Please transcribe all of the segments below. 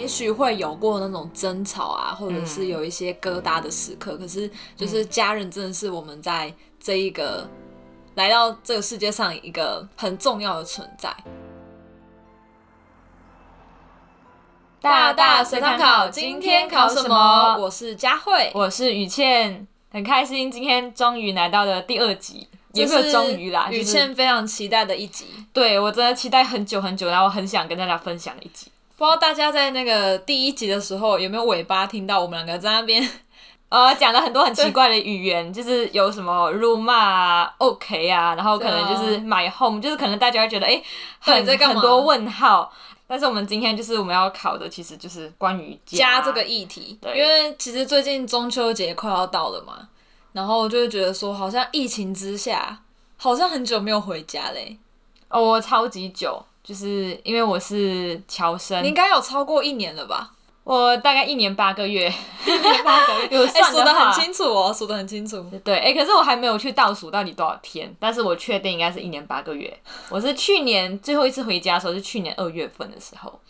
也许会有过那种争吵啊，或者是有一些疙瘩的时刻，嗯、可是就是家人真的是我们在这一个来到这个世界上一个很重要的存在。大大随堂考，今天考什么？我是佳慧，我是雨倩，很开心今天终于来到了第二集，也没有终于啦，雨倩非常期待的一集。对，我真的期待很久很久，然后很想跟大家分享的一集。不知道大家在那个第一集的时候有没有尾巴听到我们两个在那边，呃，讲了很多很奇怪的语言，就是有什么辱骂啊，OK 啊，然后可能就是 my home，就是可能大家会觉得哎，很很多问号。但是我们今天就是我们要考的，其实就是关于家这个议题。对，因为其实最近中秋节快要到了嘛，然后就会觉得说，好像疫情之下，好像很久没有回家嘞。哦，我超级久，就是因为我是侨生，你应该有超过一年了吧？我大概一年八个月，一年八个月，有算得很清楚哦，数得很清楚。对，哎、欸，可是我还没有去倒数到底多少天，但是我确定应该是一年八个月。我是去年最后一次回家的时候，是去年二月份的时候。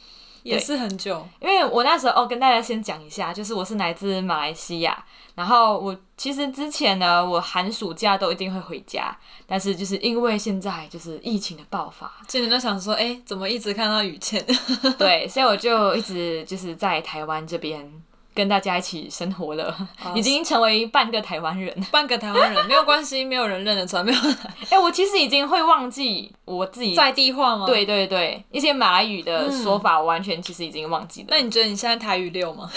也是很久，因为我那时候哦，跟大家先讲一下，就是我是来自马来西亚，然后我其实之前呢，我寒暑假都一定会回家，但是就是因为现在就是疫情的爆发，今年就想说，哎，怎么一直看到雨倩？对，所以我就一直就是在台湾这边。跟大家一起生活了，哦、已经成为半个台湾人。半个台湾人没有关系，没有人认得出来。没有，哎、欸，我其实已经会忘记我自己在地话吗？对对对，一些马来语的说法，我完全其实已经忘记了。嗯、那你觉得你现在台语溜吗？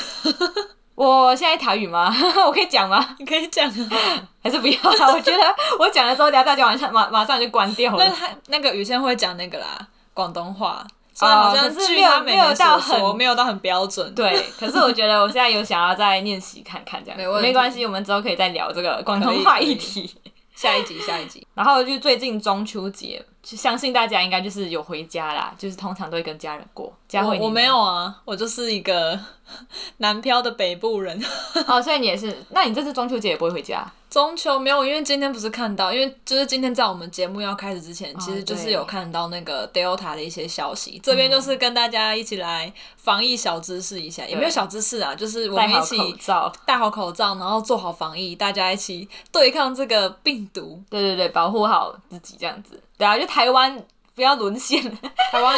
我现在台语吗？我可以讲吗？你可以讲啊，还是不要啊？我觉得我讲了之后，等下大家晚上马马上就关掉了。那他那个雨倩会讲那个啦，广东话。啊，好像是没有没有到很没有到很标准。对，可是我觉得我现在有想要再练习看看这样，没没关系，我们之后可以再聊这个广东话议题。下一集，下一集。然后就最近中秋节，相信大家应该就是有回家啦，就是通常都会跟家人过。家会，我没有啊，我就是一个 南漂的北部人。哦，所以你也是？那你这次中秋节也不会回家？中秋没有，因为今天不是看到，因为就是今天在我们节目要开始之前，其实就是有看到那个 Delta 的一些消息。这边就是跟大家一起来防疫小知识一下，也没有小知识啊，就是我们一起戴好口罩，戴好口罩，然后做好防疫，大家一起对抗这个病毒。对对对，保护好自己这样子。对啊，就台湾不要沦陷，台湾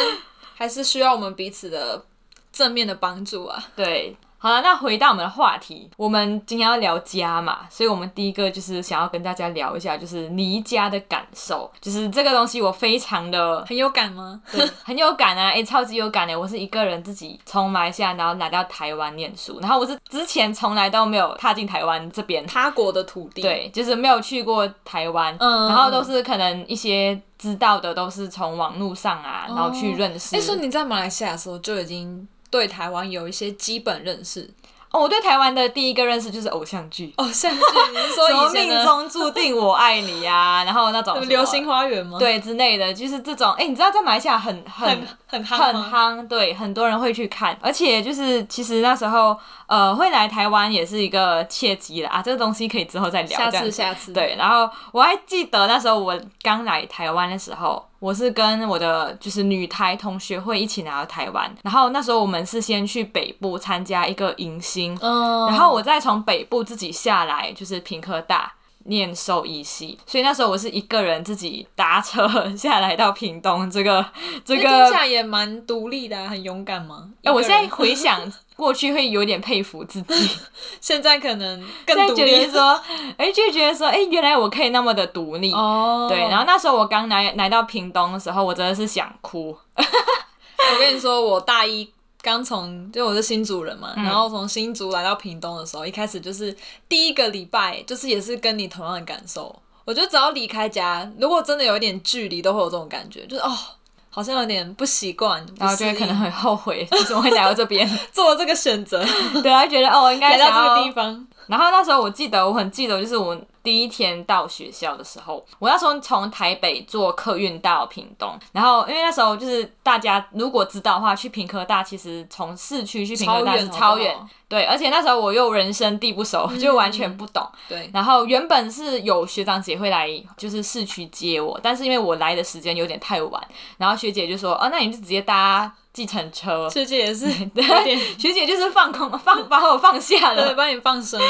还是需要我们彼此的正面的帮助啊。对。好了，那回到我们的话题，我们今天要聊家嘛，所以我们第一个就是想要跟大家聊一下，就是离家的感受，就是这个东西我非常的很有感吗？对，很有感啊，哎、欸，超级有感哎，我是一个人自己从马来西亚然后来到台湾念书，然后我是之前从来都没有踏进台湾这边他国的土地，对，就是没有去过台湾，嗯，然后都是可能一些知道的都是从网络上啊，然后去认识。哎、哦，说、欸、你在马来西亚的时候就已经。对台湾有一些基本认识哦，我对台湾的第一个认识就是偶像剧。偶像剧，你是说 以前命中注定我爱你呀、啊，然后那种流星花园吗？对，之类的，就是这种。哎，你知道在马来西亚很很很很夯，对，很多人会去看，而且就是其实那时候呃会来台湾也是一个契机了啊，这个东西可以之后再聊。下次，下次。对，然后我还记得那时候我刚来台湾的时候。我是跟我的就是女台同学会一起拿到台湾，然后那时候我们是先去北部参加一个迎新，嗯，然后我再从北部自己下来，就是平科大念兽医系，所以那时候我是一个人自己搭车 下来到屏东，这个这个也蛮独立的啊，很勇敢吗？哎，我现在回想。过去会有点佩服自己，现在可能更独立。觉得说，哎，就觉得说，哎，原来我可以那么的独立。哦。对，然后那时候我刚来来到屏东的时候，我真的是想哭。我跟你说，我大一刚从，就我是新竹人嘛，嗯、然后从新竹来到屏东的时候，一开始就是第一个礼拜，就是也是跟你同样的感受。我觉得只要离开家，如果真的有一点距离，都会有这种感觉，就是哦。好像有点不习惯，然后就会可能很后悔，为什么会来到这边 做了这个选择？对啊，觉得哦，应该来到这个地方。然后那时候我记得，我很记得，就是我第一天到学校的时候，我那时候从台北坐客运到屏东，然后因为那时候就是大家如果知道的话，去屏科大其实从市区去屏科大是超远，对，而且那时候我又人生地不熟，就完全不懂，对。然后原本是有学长姐会来就是市区接我，但是因为我来的时间有点太晚，然后学姐就说，哦，那你就直接搭。计程车。学姐也是，对，学姐就是放空放把我放下了，对，把你放生了。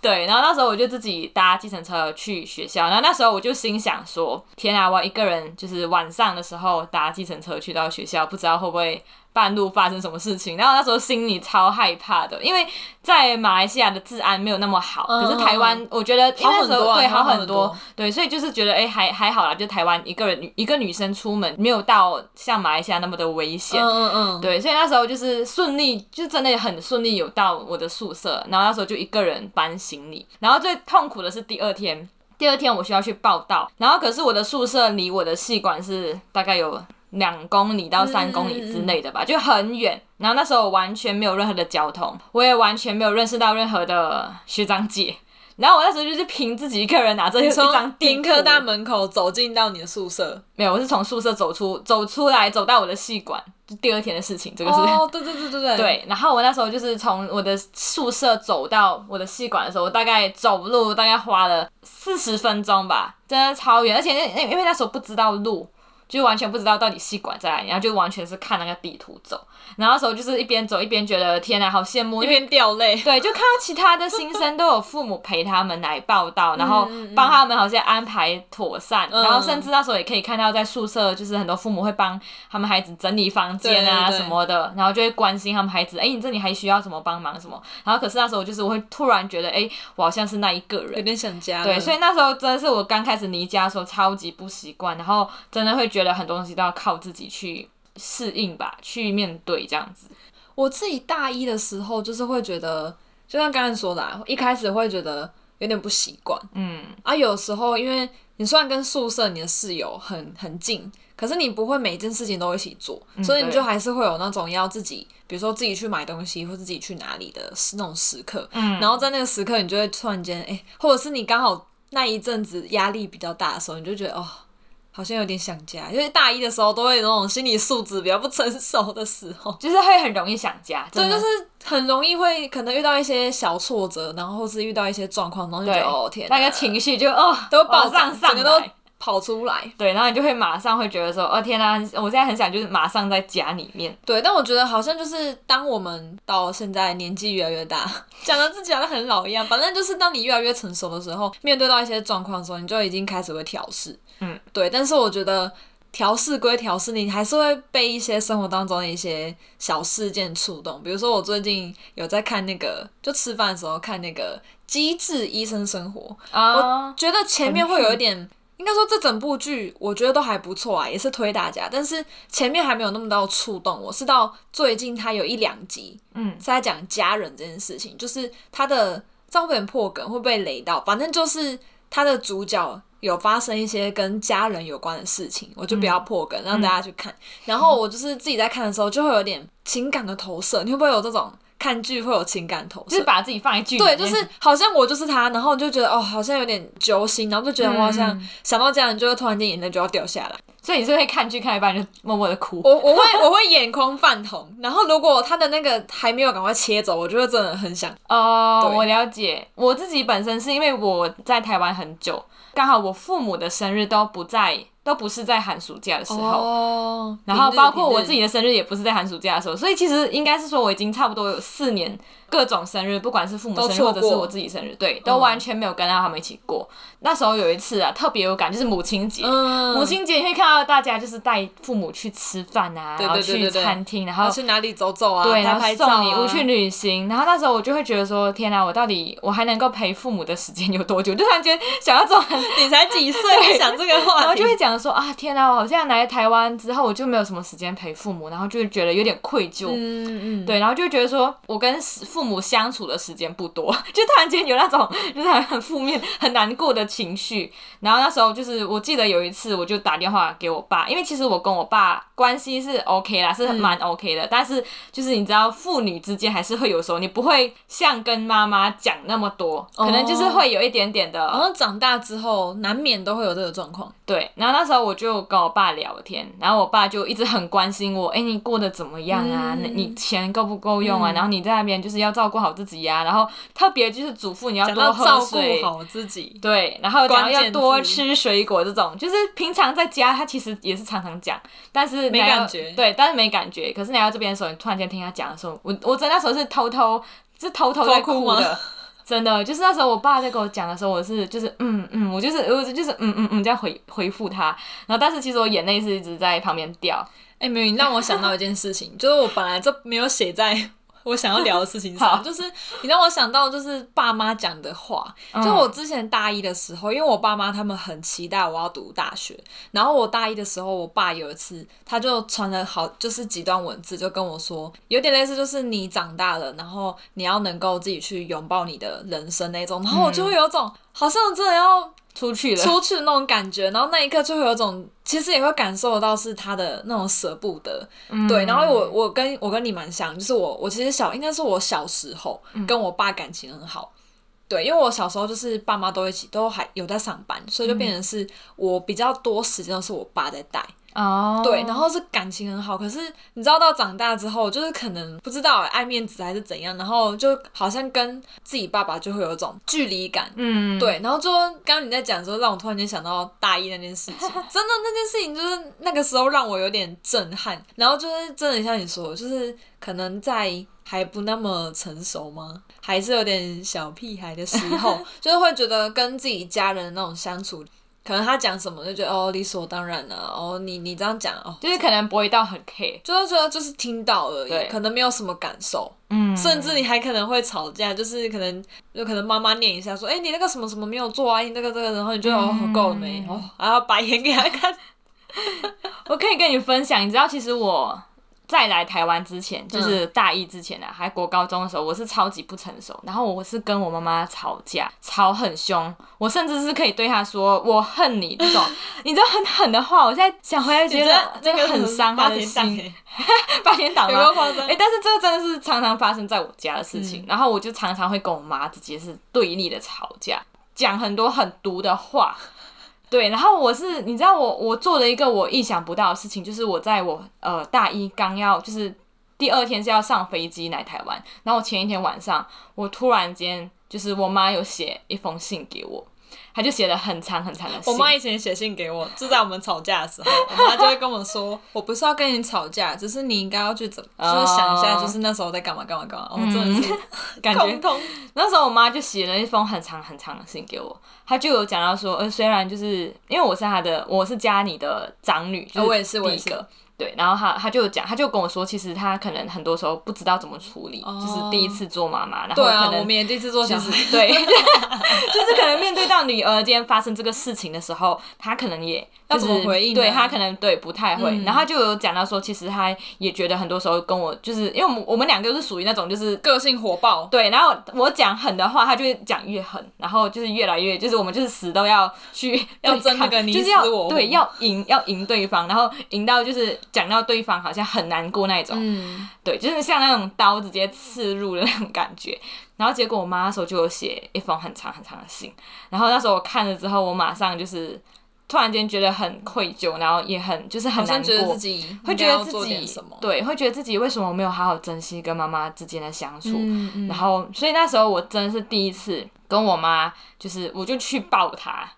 对，然后那时候我就自己搭计程车去学校，然后那时候我就心想说：天啊，我一个人就是晚上的时候搭计程车去到学校，不知道会不会。半路发生什么事情，然后那时候心里超害怕的，因为在马来西亚的治安没有那么好，嗯、可是台湾我觉得因为那时候好很多、啊、对好很多，对，所以就是觉得哎还还好啦，就台湾一个人一个女生出门没有到像马来西亚那么的危险，嗯嗯嗯，对，所以那时候就是顺利，就真的很顺利有到我的宿舍，然后那时候就一个人搬行李，然后最痛苦的是第二天，第二天我需要去报道，然后可是我的宿舍离我的系馆是大概有。两公里到三公里之内的吧，嗯、就很远。然后那时候我完全没有任何的交通，我也完全没有认识到任何的学长姐。然后我那时候就是凭自己一个人拿着一张地图，从科大门口走进到你的宿舍。没有，我是从宿舍走出，走出来，走到我的系馆，就第二天的事情。这个是哦，对对对对对。对，然后我那时候就是从我的宿舍走到我的系馆的时候，我大概走路大概花了四十分钟吧，真的超远，而且那因为那时候不知道路。就完全不知道到底系馆在哪里，然后就完全是看那个地图走，然后那时候就是一边走一边觉得天哪，好羡慕，一边掉泪。对，就看到其他的新生都有父母陪他们来报道，然后帮他们好像安排妥善，嗯、然后甚至那时候也可以看到在宿舍，就是很多父母会帮他们孩子整理房间啊什么的，然后就会关心他们孩子，哎，你这里还需要什么帮忙什么？然后可是那时候就是我会突然觉得，哎，我好像是那一个人，有点想家。对，所以那时候真的是我刚开始离家的时候超级不习惯，然后真的会觉得。很多东西都要靠自己去适应吧，去面对这样子。我自己大一的时候，就是会觉得，就像刚才说的啊，一开始会觉得有点不习惯，嗯，啊，有时候因为你虽然跟宿舍你的室友很很近，可是你不会每一件事情都一起做，嗯，所以你就还是会有那种要自己，比如说自己去买东西或者自己去哪里的那种时刻，嗯，然后在那个时刻，你就会突然间，哎，欸，或者是你刚好那一阵子压力比较大的时候，你就觉得哦。好像有点想家，因为大一的时候都会有那种心理素质比较不成熟的时候，就是会很容易想家。对，就是很容易会可能遇到一些小挫折，然后或是遇到一些状况，然后就觉得哦天，那个情绪就哦都爆上上，整个都跑出来。对，然后你就会马上会觉得说哦天呐，我现在很想就是马上在家里面。对，但我觉得好像就是当我们到现在年纪越来越大，讲的自己好像很老一样，反正就是当你越来越成熟的时候，面对到一些状况的时候，你就已经开始会调试。嗯，对，但是我觉得调试归调试，你还是会被一些生活当中的一些小事件触动。比如说，我最近有在看那个，就吃饭的时候看那个《机智医生生活》啊，我觉得前面会有一点，应该说这整部剧我觉得都还不错啊，也是推大家。但是前面还没有那么到触动我，是到最近他有一两集，嗯，是在讲家人这件事情，就是他的照片破梗会被雷到，反正就是他的主角。有发生一些跟家人有关的事情，我就不要破梗，嗯、让大家去看。嗯、然后我就是自己在看的时候，就会有点情感的投射。你会不会有这种看剧会有情感投射？就是把自己放在剧对，就是好像我就是他，然后就觉得哦，好像有点揪心，然后就觉得我好像想到这样，就会突然间眼泪就要掉下来。所以你是会看剧看一半就默默的哭？我我会我会眼眶泛红，然后如果他的那个还没有赶快切走，我就会真的很想。哦，对我了解。我自己本身是因为我在台湾很久。刚好我父母的生日都不在，都不是在寒暑假的时候，oh, 然后包括我自己的生日也不是在寒暑假的时候，所以其实应该是说我已经差不多有四年。各种生日，不管是父母生日或者是我自己生日，对，都完全没有跟到他们一起过。嗯、那时候有一次啊，特别有感，就是母亲节。嗯、母亲节你会看到大家就是带父母去吃饭啊，然后去餐厅，然后去哪里走走啊，对，然后送礼物去旅行。然后那时候我就会觉得说，天哪，我到底我还能够陪父母的时间有多久？就突然间想要做，你才几岁，会想这个话，然后就会讲说啊，天哪，我好像来台湾之后，我就没有什么时间陪父母，然后就会觉得有点愧疚。嗯嗯，对，然后就觉得说我跟父母相处的。时间不多，就突然间有那种 就是很负面、很难过的情绪。然后那时候就是，我记得有一次，我就打电话给我爸，因为其实我跟我爸关系是 OK 啦，是蛮 OK 的。嗯、但是就是你知道，父女之间还是会有时候，你不会像跟妈妈讲那么多，可能就是会有一点点的。然后长大之后，难免都会有这个状况。对，然后那时候我就跟我爸聊天，然后我爸就一直很关心我，哎，你过得怎么样啊？嗯、你钱够不够用啊？嗯、然后你在那边就是要照顾好自己呀、啊。然后特别就是嘱咐你要多喝水，照顾好自己。对，然后讲要多吃水果这种，就是平常在家他其其实也是常常讲，但是没感觉，对，但是没感觉。可是来到这边的时候，你突然间听他讲的时候，我我真的那时候是偷偷是偷偷在哭的，真的就是那时候我爸在跟我讲的时候，我是就是嗯嗯，我就是我就是嗯嗯嗯在回回复他，然后但是其实我眼泪是一直在旁边掉。哎、欸，没有，你让我想到一件事情，就是我本来就没有写在。我想要聊的事情上，就是你让我想到就是爸妈讲的话。就我之前大一的时候，因为我爸妈他们很期待我要读大学，然后我大一的时候，我爸有一次他就传了好就是几段文字，就跟我说，有点类似就是你长大了，然后你要能够自己去拥抱你的人生那种，然后我就会有种好像真的要。出去了，出去的那种感觉，然后那一刻就会有种，其实也会感受得到是他的那种舍不得，嗯、对。然后我我跟我跟你蛮像，就是我我其实小应该是我小时候跟我爸感情很好，嗯、对，因为我小时候就是爸妈都一起都还有在上班，所以就变成是我比较多时间都是我爸在带。哦，oh. 对，然后是感情很好，可是你知道到长大之后，就是可能不知道爱面子还是怎样，然后就好像跟自己爸爸就会有一种距离感，嗯，对，然后就刚刚你在讲的时候，让我突然间想到大一那件事情，真的那件事情就是那个时候让我有点震撼，然后就是真的像你说，就是可能在还不那么成熟吗？还是有点小屁孩的时候，就是会觉得跟自己家人的那种相处。可能他讲什么就觉得哦理所当然了哦，你你这样讲哦，就是可能不会到很 care，就是说就是听到而已，可能没有什么感受，嗯，甚至你还可能会吵架，就是可能就可能妈妈念一下说，哎、欸、你那个什么什么没有做啊，你那个这个，然后你就哦够了没，哦，然后白眼给他看，我可以跟你分享，你知道其实我。在来台湾之前，就是大一之前啊，还国高中的时候，我是超级不成熟。然后我是跟我妈妈吵架，吵很凶。我甚至是可以对她说“我恨你”这种，你知道很狠的话。我现在想回来，觉得这个很伤她的心。八点档吗？哎、欸，但是这个真的是常常发生在我家的事情。嗯、然后我就常常会跟我妈直接是对立的吵架，讲很多很毒的话。对，然后我是，你知道我我做了一个我意想不到的事情，就是我在我呃大一刚要，就是第二天就要上飞机来台湾，然后我前一天晚上，我突然间就是我妈有写一封信给我。他就写了很长很长的信。我妈以前写信给我，就在我们吵架的时候，我妈就会跟我说：“我不是要跟你吵架，只是你应该要去怎么，就是想一下，就是那时候在干嘛干嘛干嘛。”我真的是 感觉那时候我妈就写了一封很长很长的信给我，她就有讲到说：“呃，虽然就是因为我是她的，我是家里的长女，就我也是，我也是。”对，然后他他就讲，他就跟我说，其实他可能很多时候不知道怎么处理，哦、就是第一次做妈妈，然后可能、啊、我们也第一次做小孩，对，就是可能面对到女儿今天发生这个事情的时候，他可能也。要怎么回应？对他可能对不太会，嗯、然后他就有讲到说，其实他也觉得很多时候跟我就是，因为我们我们两个都是属于那种就是个性火爆，对，然后我讲狠的话，他就会讲越狠，然后就是越来越就是我们就是死都要去要争那个你死我活，对，要赢要赢对方，然后赢到就是讲到对方好像很难过那种，嗯，对，就是像那种刀直接刺入的那种感觉，然后结果我妈那时候就有写一封很长很长的信，然后那时候我看了之后，我马上就是。突然间觉得很愧疚，然后也很就是很难过，觉得自己会觉得自己对，会觉得自己为什么没有好好珍惜跟妈妈之间的相处，嗯嗯、然后所以那时候我真的是第一次跟我妈，就是我就去抱她。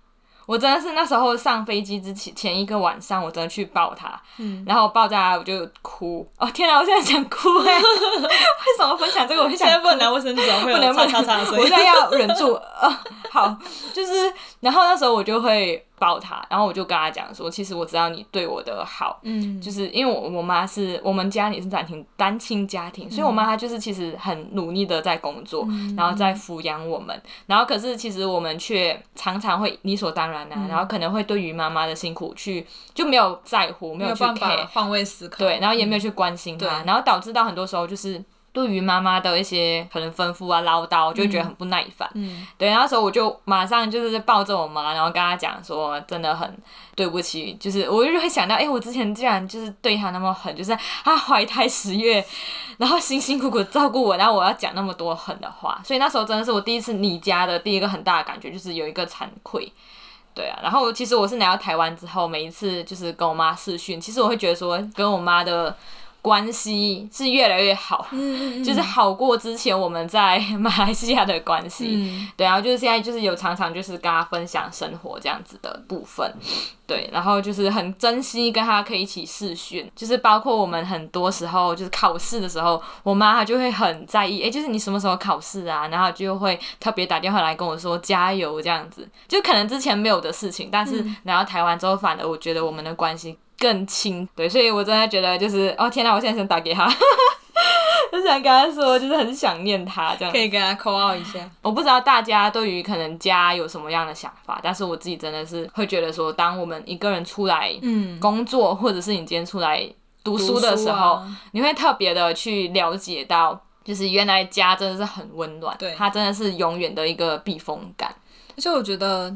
我真的是那时候上飞机之前前一个晚上，我真的去抱她，嗯、然后抱在他我就哭。哦天哪，我现在想哭哎、欸！为什么分享这个？我现在不能拿卫生纸，不能擦擦擦。我现在要忍住。呃，好，就是然后那时候我就会抱他，然后我就跟他讲说，其实我知道你对我的好，嗯，就是因为我我妈是我们家里是家庭单亲家庭，所以我妈她就是其实很努力的在工作，嗯、然后在抚养我们，然后可是其实我们却常常会理所当然。嗯、然后可能会对于妈妈的辛苦去就没有在乎，没有去 care 换位思考，对，然后也没有去关心她，嗯、然后导致到很多时候就是对于妈妈的一些可能吩咐啊唠叨，就觉得很不耐烦。嗯，对，那时候我就马上就是抱着我妈，然后跟她讲说，真的很对不起，就是我就会想到，哎，我之前竟然就是对她那么狠，就是她怀胎十月，然后辛辛苦苦照顾我，然后我要讲那么多狠的话，所以那时候真的是我第一次离家的第一个很大的感觉，就是有一个惭愧。对啊，然后其实我是来到台湾之后，每一次就是跟我妈视讯，其实我会觉得说跟我妈的关系是越来越好，嗯嗯就是好过之前我们在马来西亚的关系，嗯、对，然后就是现在就是有常常就是跟他分享生活这样子的部分，对，然后就是很珍惜跟他可以一起试训，就是包括我们很多时候就是考试的时候，我妈她就会很在意，哎，就是你什么时候考试啊？然后就会特别打电话来跟我说加油这样子，就可能之前没有的事情，但是来到台湾之后，反而我觉得我们的关系。更亲，对，所以我真的觉得就是，哦天哪，我现在想打给他，就想跟他说，就是很想念他这样。可以跟他 call out 一下。我不知道大家对于可能家有什么样的想法，但是我自己真的是会觉得说，当我们一个人出来工作，嗯、或者是你今天出来读书的时候，啊、你会特别的去了解到，就是原来家真的是很温暖，对，它真的是永远的一个避风港。而且我觉得，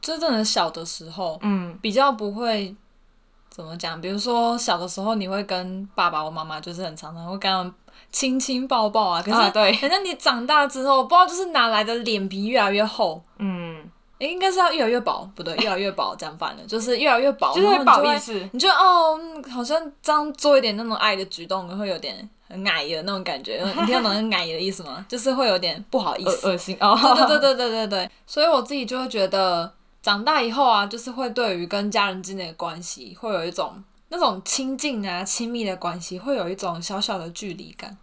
真正的小的时候，嗯，比较不会。怎么讲？比如说小的时候，你会跟爸爸或妈妈，就是很常常会跟他们亲亲抱抱啊。可是，对，反正你长大之后，不知道就是哪来的脸皮越来越厚。嗯，诶，应该是要越来越薄，不对，越来越薄，这样反了，就是越来越薄，就是会不好意思。你觉得哦，好像这样做一点那种爱的举动，会有点很矮的那种感觉。你听得懂很矮的意思吗？就是会有点不好意思，恶心哦。对对对对对对，所以我自己就会觉得。长大以后啊，就是会对于跟家人之间的关系，会有一种那种亲近啊、亲密的关系，会有一种小小的距离感，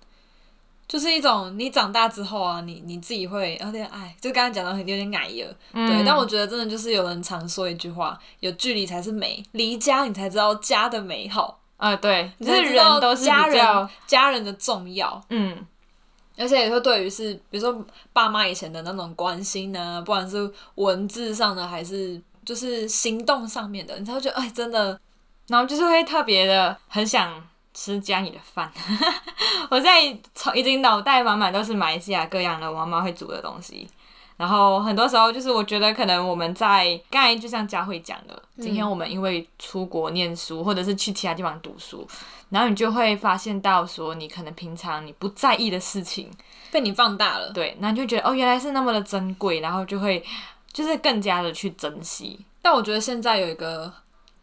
就是一种你长大之后啊，你你自己会有点哎，就刚刚讲到很有点矮了，嗯、对。但我觉得真的就是有人常说一句话：有距离才是美，离家你才知道家的美好啊。对，就是人都是家人，家人的重要，嗯。而且也会对于是，比如说爸妈以前的那种关心呢，不管是文字上的还是就是行动上面的，你才会觉得哎，真的，然后就是会特别的很想吃家里的饭。我现在从已经脑袋满满都是马来西亚各样的我妈妈会煮的东西。然后很多时候就是我觉得可能我们在刚才就像佳慧讲的，今天我们因为出国念书或者是去其他地方读书，然后你就会发现到说你可能平常你不在意的事情被你放大了，对，那你就觉得哦，原来是那么的珍贵，然后就会就是更加的去珍惜。但我觉得现在有一个，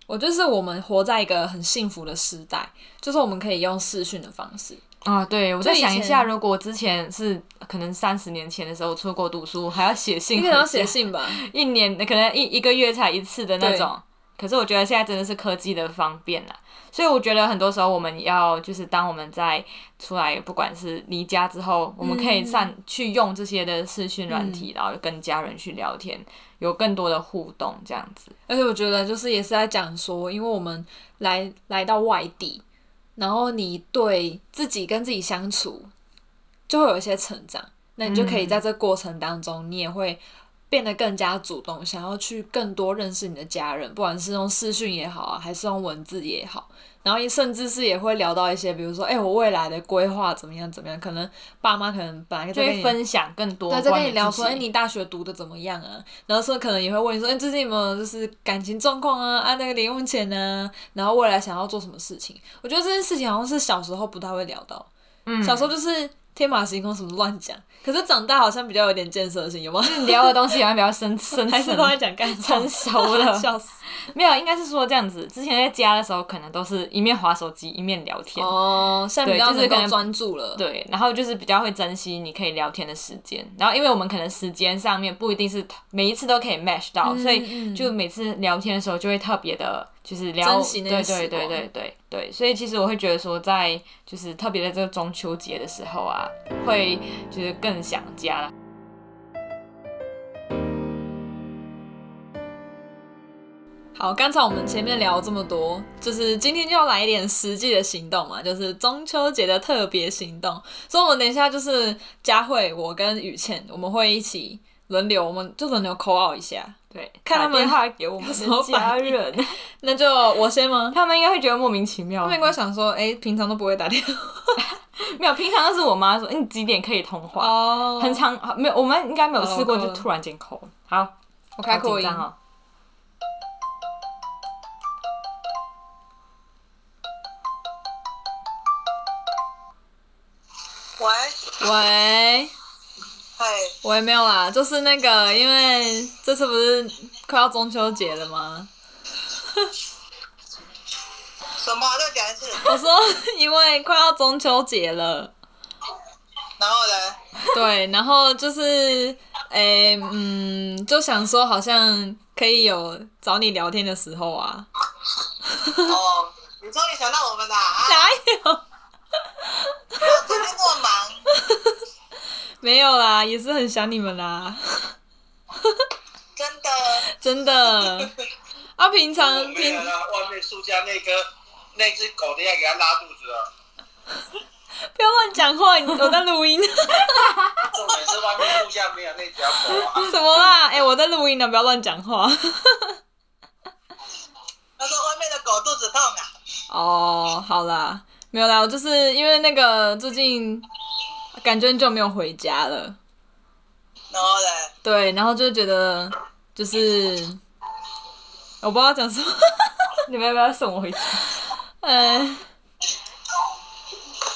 我就是我们活在一个很幸福的时代，就是我们可以用视讯的方式。啊，对，我再想一下，如果之前是可能三十年前的时候出国读书，还要写信，一定要写信吧？一年可能一一个月才一次的那种。可是我觉得现在真的是科技的方便了，所以我觉得很多时候我们要就是当我们在出来，不管是离家之后，我们可以上去用这些的视讯软体，嗯、然后跟家人去聊天，有更多的互动这样子。而且我觉得就是也是在讲说，因为我们来来到外地。然后你对自己跟自己相处，就会有一些成长。那你就可以在这过程当中，你也会变得更加主动，想要去更多认识你的家人，不管是用视讯也好啊，还是用文字也好。然后甚至是也会聊到一些，比如说，哎、欸，我未来的规划怎么样？怎么样？可能爸妈可能本来在跟你分享更多，对，在跟你聊说，哎、欸，你大学读的怎么样啊？然后说可能也会问你说，哎、欸，最近有没有就是感情状况啊？啊，那个零用钱呢？然后未来想要做什么事情？我觉得这件事情好像是小时候不太会聊到，嗯，小时候就是。天马行空，什么乱讲？可是长大好像比较有点建设性，有吗？聊的东西好像比较深 深，还是都在讲干成熟了，笑死！没有，应该是说这样子。之前在家的时候，可能都是一面划手机一面聊天。哦，现在比较就是可能专注了。对，然后就是比较会珍惜你可以聊天的时间。然后，因为我们可能时间上面不一定是每一次都可以 match 到，嗯、所以就每次聊天的时候就会特别的。就是聊，对对对对对对，所以其实我会觉得说，在就是特别在这个中秋节的时候啊，会就是更想家了。好，刚才我们前面聊这么多，就是今天就要来一点实际的行动嘛，就是中秋节的特别行动。所以，我们等一下就是佳慧，我跟雨倩，我们会一起轮流，我们就轮流 call out 一下。对，看他们电话给我们的家人，那就我先吗？他们应该会觉得莫名其妙。他们应该想说，哎、欸，平常都不会打电话，没有，平常都是我妈说，你几点可以通话？哦，oh. 很长，没有，我们应该没有试过，就突然间 call。好，我开扩音。喂喂。嗨，喂没有啦，就是那个，因为这次不是快要中秋节了吗？什么？再讲一次。我说，因为快要中秋节了。然后呢？对，然后就是，诶、欸，嗯，就想说，好像可以有找你聊天的时候啊。哦，你终于想到我们了啊？哪有？最近那么忙。没有啦，也是很想你们啦。真的。真的。啊，平常平。外面树下那个那只狗，等下给它拉肚子了。不要乱讲话，我在录音。重点是外面树下没有那条狗啊。什么啦？哎、欸，我在录音呢，不要乱讲话。他说外面的狗肚子痛啊。哦，好啦，没有啦，我就是因为那个最近感觉很久没有回家了。然后呢？对，然后就觉得就是我不知道讲什么。你们要不要送我回家？嗯。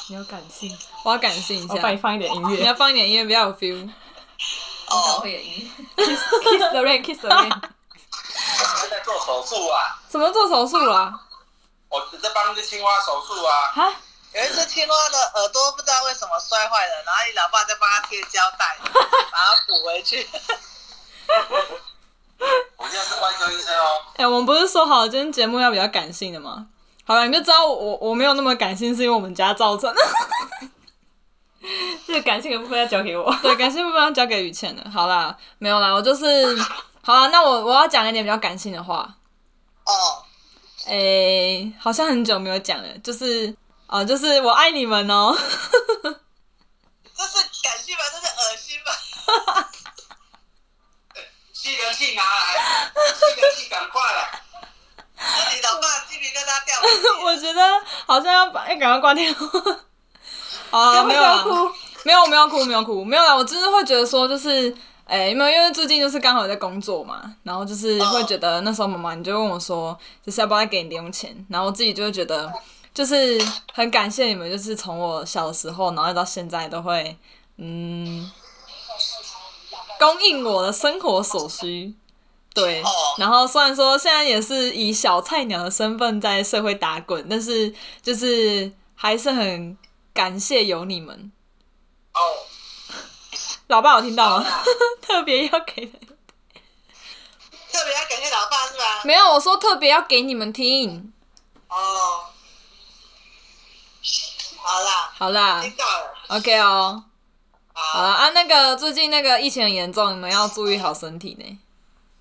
你要感性，我要感性一下。我帮你放一点音乐。你要放一点音乐，比较有 feel。哦。会演音乐。Kiss the rain，Kiss the rain。我在做手术啊。什么做手术啊？我在帮一只青蛙手术啊。哈？有一只青蛙的耳朵不知道为什么摔坏了，然后你老爸在帮他贴胶带，把它补回去。我现在是外科医生哦。哎、欸，我们不是说好今天节目要比较感性的吗？好了，你就知道我我没有那么感性，是因为我们家造成的。这个感性的部分要交给我。对，感性部分要交给雨倩的。好啦，没有啦，我就是好啦，那我我要讲一点比较感性的话。哦。诶、欸，好像很久没有讲了，就是哦，就是我爱你们哦。这是感性吧？这是恶心吧？吸尘器拿来，吸尘器赶快来。你老爸鸡皮疙瘩掉。我觉得好像要把，要，赶快挂电话。啊，没有啦，没有，没有哭，没有哭，没有啦。我真的会觉得说，就是，哎、欸，因为因为最近就是刚好在工作嘛，然后就是会觉得那时候妈妈你就问我说，就是要不要给你零用钱，然后我自己就会觉得，就是很感谢你们，就是从我小的时候，然后到现在都会，嗯，供应我的生活所需。对，然后虽然说现在也是以小菜鸟的身份在社会打滚，但是就是还是很感谢有你们。哦，老爸有听到吗？特别要给，特别要感谢老爸是吧？没有，我说特别要给你们听。哦，好啦，好啦，听到了。OK 哦，好了啊，那个最近那个疫情很严重，你们要注意好身体呢。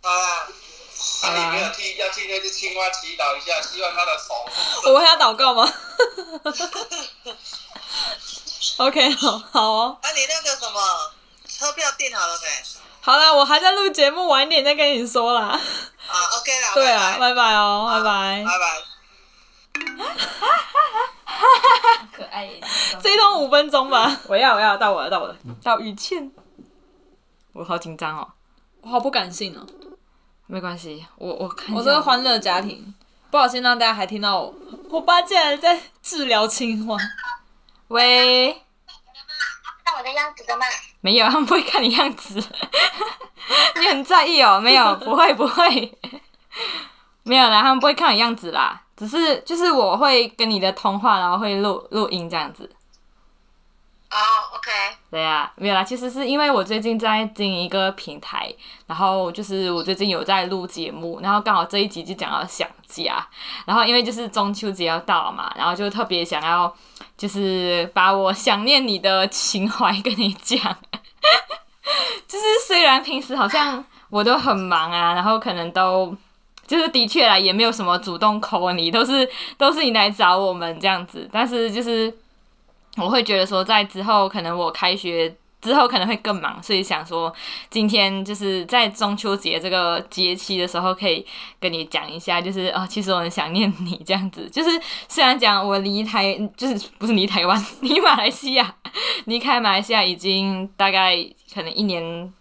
好啦，那你没有替要替那只青蛙祈祷一下，希望他的手。我还要祷告吗？OK，好，好哦。那、啊、你那个什么车票订好了没？好啦，我还在录节目，晚一点再跟你说啦。啊，OK 啦。对啊，拜拜哦，拜拜。拜拜。可爱。这一通五分钟吧。我要，我要，到我了，到我了，到雨倩。我好紧张哦，我好不感性哦。没关系，我我看我这个欢乐家庭，不小心让大家还听到我，我爸竟然在治疗青蛙。喂。看我的样子的吗？没有，他们不会看你样子。你很在意哦？没有，不会不会。没有啦，他们不会看你样子啦，只是就是我会跟你的通话，然后会录录音这样子。哦、，OK。对、啊，没有啦，其实是因为我最近在经营一个平台，然后就是我最近有在录节目，然后刚好这一集就讲到想家，然后因为就是中秋节要到了嘛，然后就特别想要就是把我想念你的情怀跟你讲，就是虽然平时好像我都很忙啊，然后可能都就是的确啦，也没有什么主动 call 你，都是都是你来找我们这样子，但是就是。我会觉得说，在之后可能我开学之后可能会更忙，所以想说今天就是在中秋节这个节气的时候，可以跟你讲一下，就是哦，其实我很想念你这样子。就是虽然讲我离台，就是不是离台湾，离马来西亚，离开马来西亚已经大概可能一年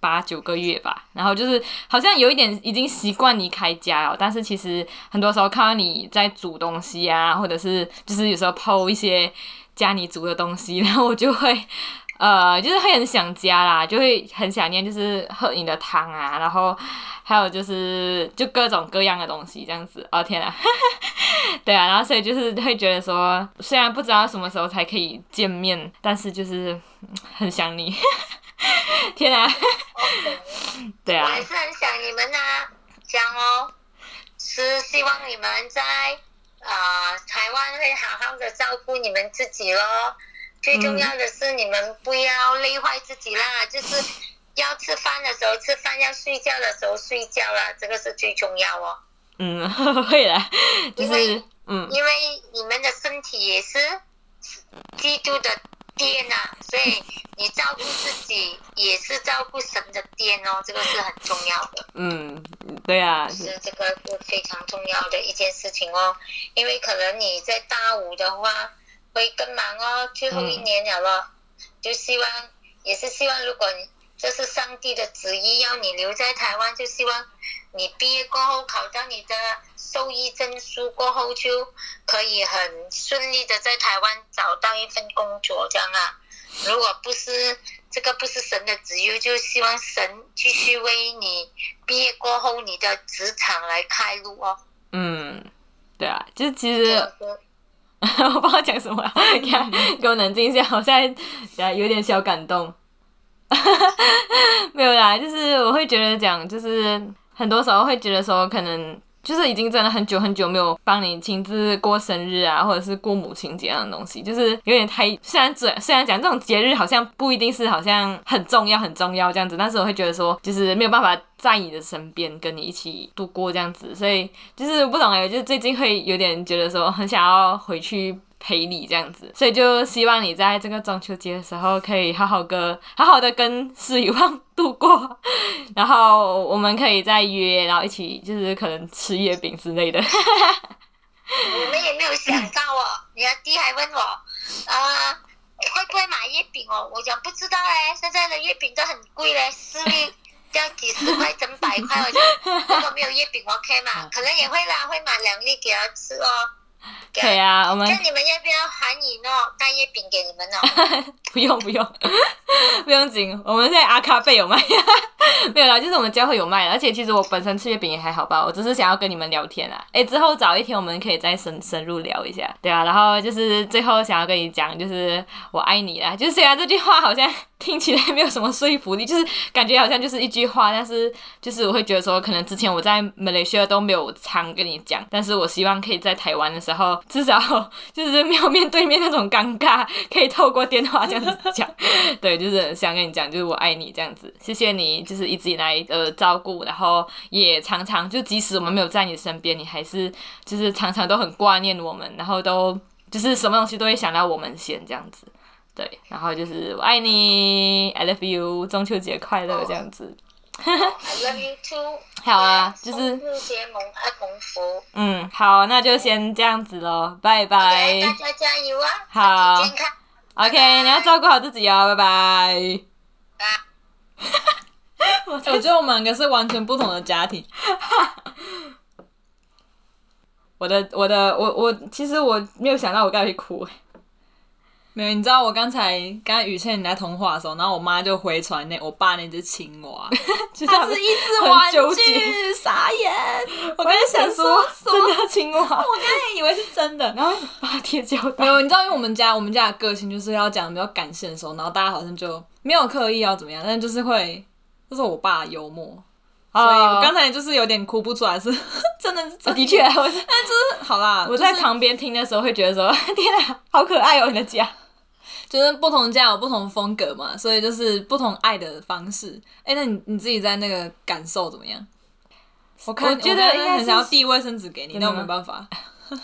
八九个月吧。然后就是好像有一点已经习惯离开家哦，但是其实很多时候看到你在煮东西啊，或者是就是有时候 po 一些。家里煮的东西，然后我就会 呃，就是会很想家啦，就会很想念，就是喝你的汤啊，然后还有就是就各种各样的东西这样子。哦天啊，对啊，然后所以就是会觉得说，虽然不知道什么时候才可以见面，但是就是很想你。天啊对啊，我也是很想你们啊，想哦，是希望你们在、呃、台湾会好好的照顾你们自己咯。最重要的是你们不要累坏自己啦，嗯、就是要吃饭的时候吃饭，要睡觉的时候睡觉啦，这个是最重要哦。嗯，会啦，就是为嗯，因为你们的身体也是基督的殿呐、啊，所以你照顾自己也是照顾神的殿哦，这个是很重要的。嗯，对啊，是这个是非常重要的一件事情哦，因为可能你在大五的话。会更忙哦，最后一年了咯，嗯、就希望也是希望，如果你这是上帝的旨意，要你留在台湾，就希望你毕业过后考到你的兽医证书过后，就可以很顺利的在台湾找到一份工作，这样啊。如果不是这个不是神的旨意，就希望神继续为你毕业过后你的职场来开路哦。嗯，对啊，就其实。我不知道讲什么、啊，给他给我冷静一下，我现在有点小感动。没有啦，就是我会觉得讲，就是很多时候会觉得说，可能就是已经真的很久很久没有帮你亲自过生日啊，或者是过母亲节这样的东西，就是有点太虽然虽然讲这种节日好像不一定是好像很重要很重要这样子，但是我会觉得说，就是没有办法在你的身边跟你一起度过这样子，所以就是不懂哎，就是最近会有点觉得说很想要回去。陪你这样子，所以就希望你在这个中秋节的时候可以好好跟好好的跟施雨旺度过，然后我们可以再约，然后一起就是可能吃月饼之类的。我们也没有想到哦，你阿弟还问我，啊，会不会买月饼哦？我讲不知道哎，现在的月饼都很贵嘞，四粒要几十块、整百块，我就如果没有月饼，OK 嘛？可能也会啦，会买两粒给他吃哦。可以啊，我们那你们要不要喊你弄？带月饼给你们哦？不用不用，不用紧，我们现在阿卡贝有卖，没有啦，就是我们教会有卖，而且其实我本身吃月饼也还好吧，我只是想要跟你们聊天啊。哎、欸，之后早一天我们可以再深深入聊一下，对啊，然后就是最后想要跟你讲，就是我爱你啦，就是虽然这句话好像。听起来没有什么说服力，就是感觉好像就是一句话，但是就是我会觉得说，可能之前我在马来西亚都没有常跟你讲，但是我希望可以在台湾的时候，然后至少就是没有面对面那种尴尬，可以透过电话这样子讲。对，就是想跟你讲，就是我爱你这样子，谢谢你，就是一直以来的照顾，然后也常常就即使我们没有在你身边，你还是就是常常都很挂念我们，然后都就是什么东西都会想到我们先这样子。对，然后就是我爱你，I love you，中秋节快乐这样子。I love you too。好啊，就是。嗯，好，那就先这样子喽，拜拜。Okay, 大家加油啊！好。健康。OK，拜拜你要照顾好自己哦，拜拜。我觉得我们两个是完全不同的家庭。我的，我的，我我其实我没有想到我该会哭。没有，你知道我刚才刚才雨倩你在通话的时候，然后我妈就回传那我爸那只青蛙，它是一只玩具，傻眼。我刚才想说真的青蛙，我刚才以为是真的，然后把它贴胶带。没有，你知道，因为我们家我们家的个性就是要讲比较感性的时候，然后大家好像就没有刻意要怎么样，但就是会，就是我爸幽默，所以我刚才就是有点哭不出来，是 真的是的。确，但就是好啦，我在旁边听的时候会觉得说，天啊，好可爱哦，你的家。就是不同家有不同风格嘛，所以就是不同爱的方式。哎、欸，那你你自己在那个感受怎么样？我看我觉得应该很想要递卫生纸给你，那我没办法。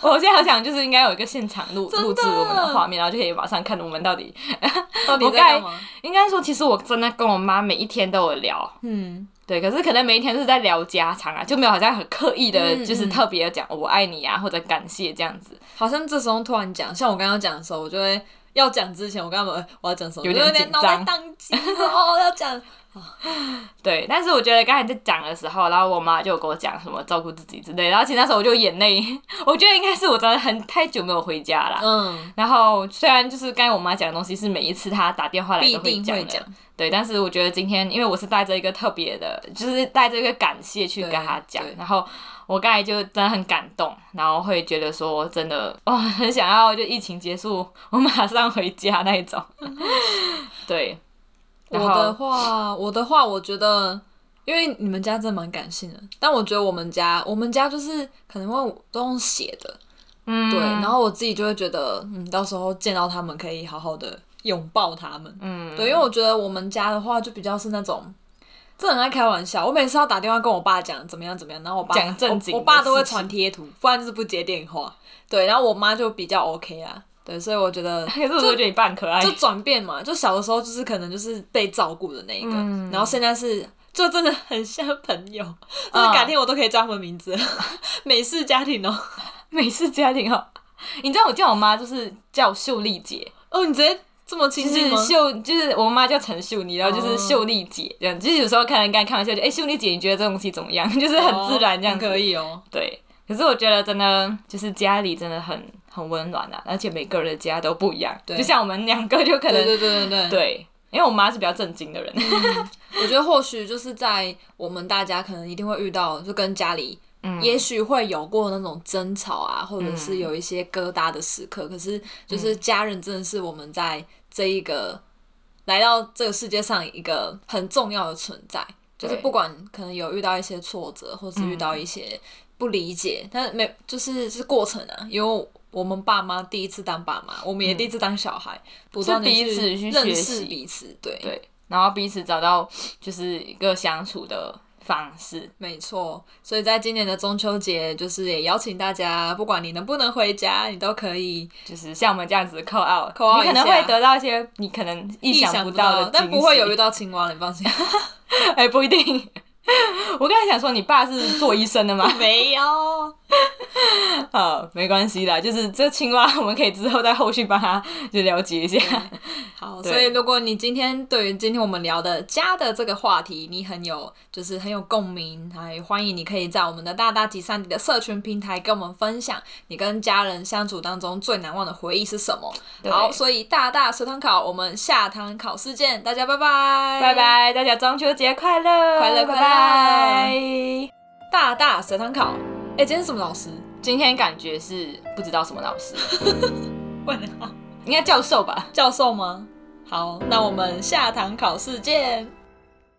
我现在好想就是应该有一个现场录录制我们的画面，然后就可以马上看我们到底 到底在。应该说，其实我真的跟我妈每一天都有聊，嗯，对。可是可能每一天是在聊家常啊，就没有好像很刻意的，就是特别的讲我爱你啊，或者感谢这样子。好像这时候突然讲，像我刚刚讲的时候，我就会。要讲之前，我刚刚我要讲什么？有点脑袋宕机哦，要讲对，但是我觉得刚才在讲的时候，然后我妈就有跟我讲什么照顾自己之类，然后其实那时候我就眼泪，我觉得应该是我真的很太久没有回家了。嗯。然后虽然就是刚才我妈讲的东西是每一次她打电话来都会讲的，对，但是我觉得今天因为我是带着一个特别的，就是带着一个感谢去跟她讲，然后我刚才就真的很感动，然后会觉得说真的哇，很想要就疫情结束，我马上回家那一种。对。我的话，我的话，我觉得，因为你们家真的蛮感性的，但我觉得我们家，我们家就是可能会都用写的，嗯，对，然后我自己就会觉得，嗯，到时候见到他们可以好好的拥抱他们，嗯，对，因为我觉得我们家的话就比较是那种，这很爱开玩笑，我每次要打电话跟我爸讲怎么样怎么样，然后我爸讲正经，我爸都会传贴图，不然就是不接电话，对，然后我妈就比较 OK 啊。对，所以我觉得，可是我觉得你爸很可爱，就转变嘛，就小的时候就是可能就是被照顾的那一个，嗯、然后现在是就真的很像朋友，就是改天我都可以叫他们名字，嗯、美式家庭哦，美式家庭哦，你知道我叫我妈就是叫秀丽姐哦，你直接这么亲近吗？秀就是我妈叫陈秀妮，然后就是秀丽姐这样，就是有时候看人家开玩笑就哎、欸、秀丽姐，你觉得这东西怎么样？就是很自然这样、哦、可以哦，对。可是我觉得真的就是家里真的很很温暖啊，而且每个人的家都不一样。对就像我们两个就可能对对对对对，对，因为我妈是比较正经的人。嗯、我觉得或许就是在我们大家可能一定会遇到，就跟家里，也许会有过那种争吵啊，或者是有一些疙瘩的时刻。嗯、可是就是家人真的是我们在这一个来到这个世界上一个很重要的存在。就是不管可能有遇到一些挫折，或是遇到一些。不理解，但没就是是过程啊，因为我们爸妈第一次当爸妈，我们也第一次当小孩，不断的去认识彼此，对对，然后彼此找到就是一个相处的方式，没错。所以在今年的中秋节，就是也邀请大家，不管你能不能回家，你都可以，就是像我们这样子 out，call out 你可能会得到一些你可能意想不到的，但不会有遇到青蛙，你放心。哎，不一定。我刚才想说，你爸是做医生的吗？没有，好，没关系啦，就是这青蛙，我们可以之后在后续帮他就了解一下。好，所以如果你今天对于今天我们聊的家的这个话题，你很有就是很有共鸣，还欢迎你可以在我们的大大集散地的社群平台跟我们分享你跟家人相处当中最难忘的回忆是什么。好，所以大大食堂考，我们下堂考试见，大家拜拜，拜拜，大家中秋节快乐，快乐快乐。拜，大大随堂考。哎、欸，今天是什么老师？今天感觉是不知道什么老师。问号，应该教授吧？教授吗？好，那我们下堂考试见。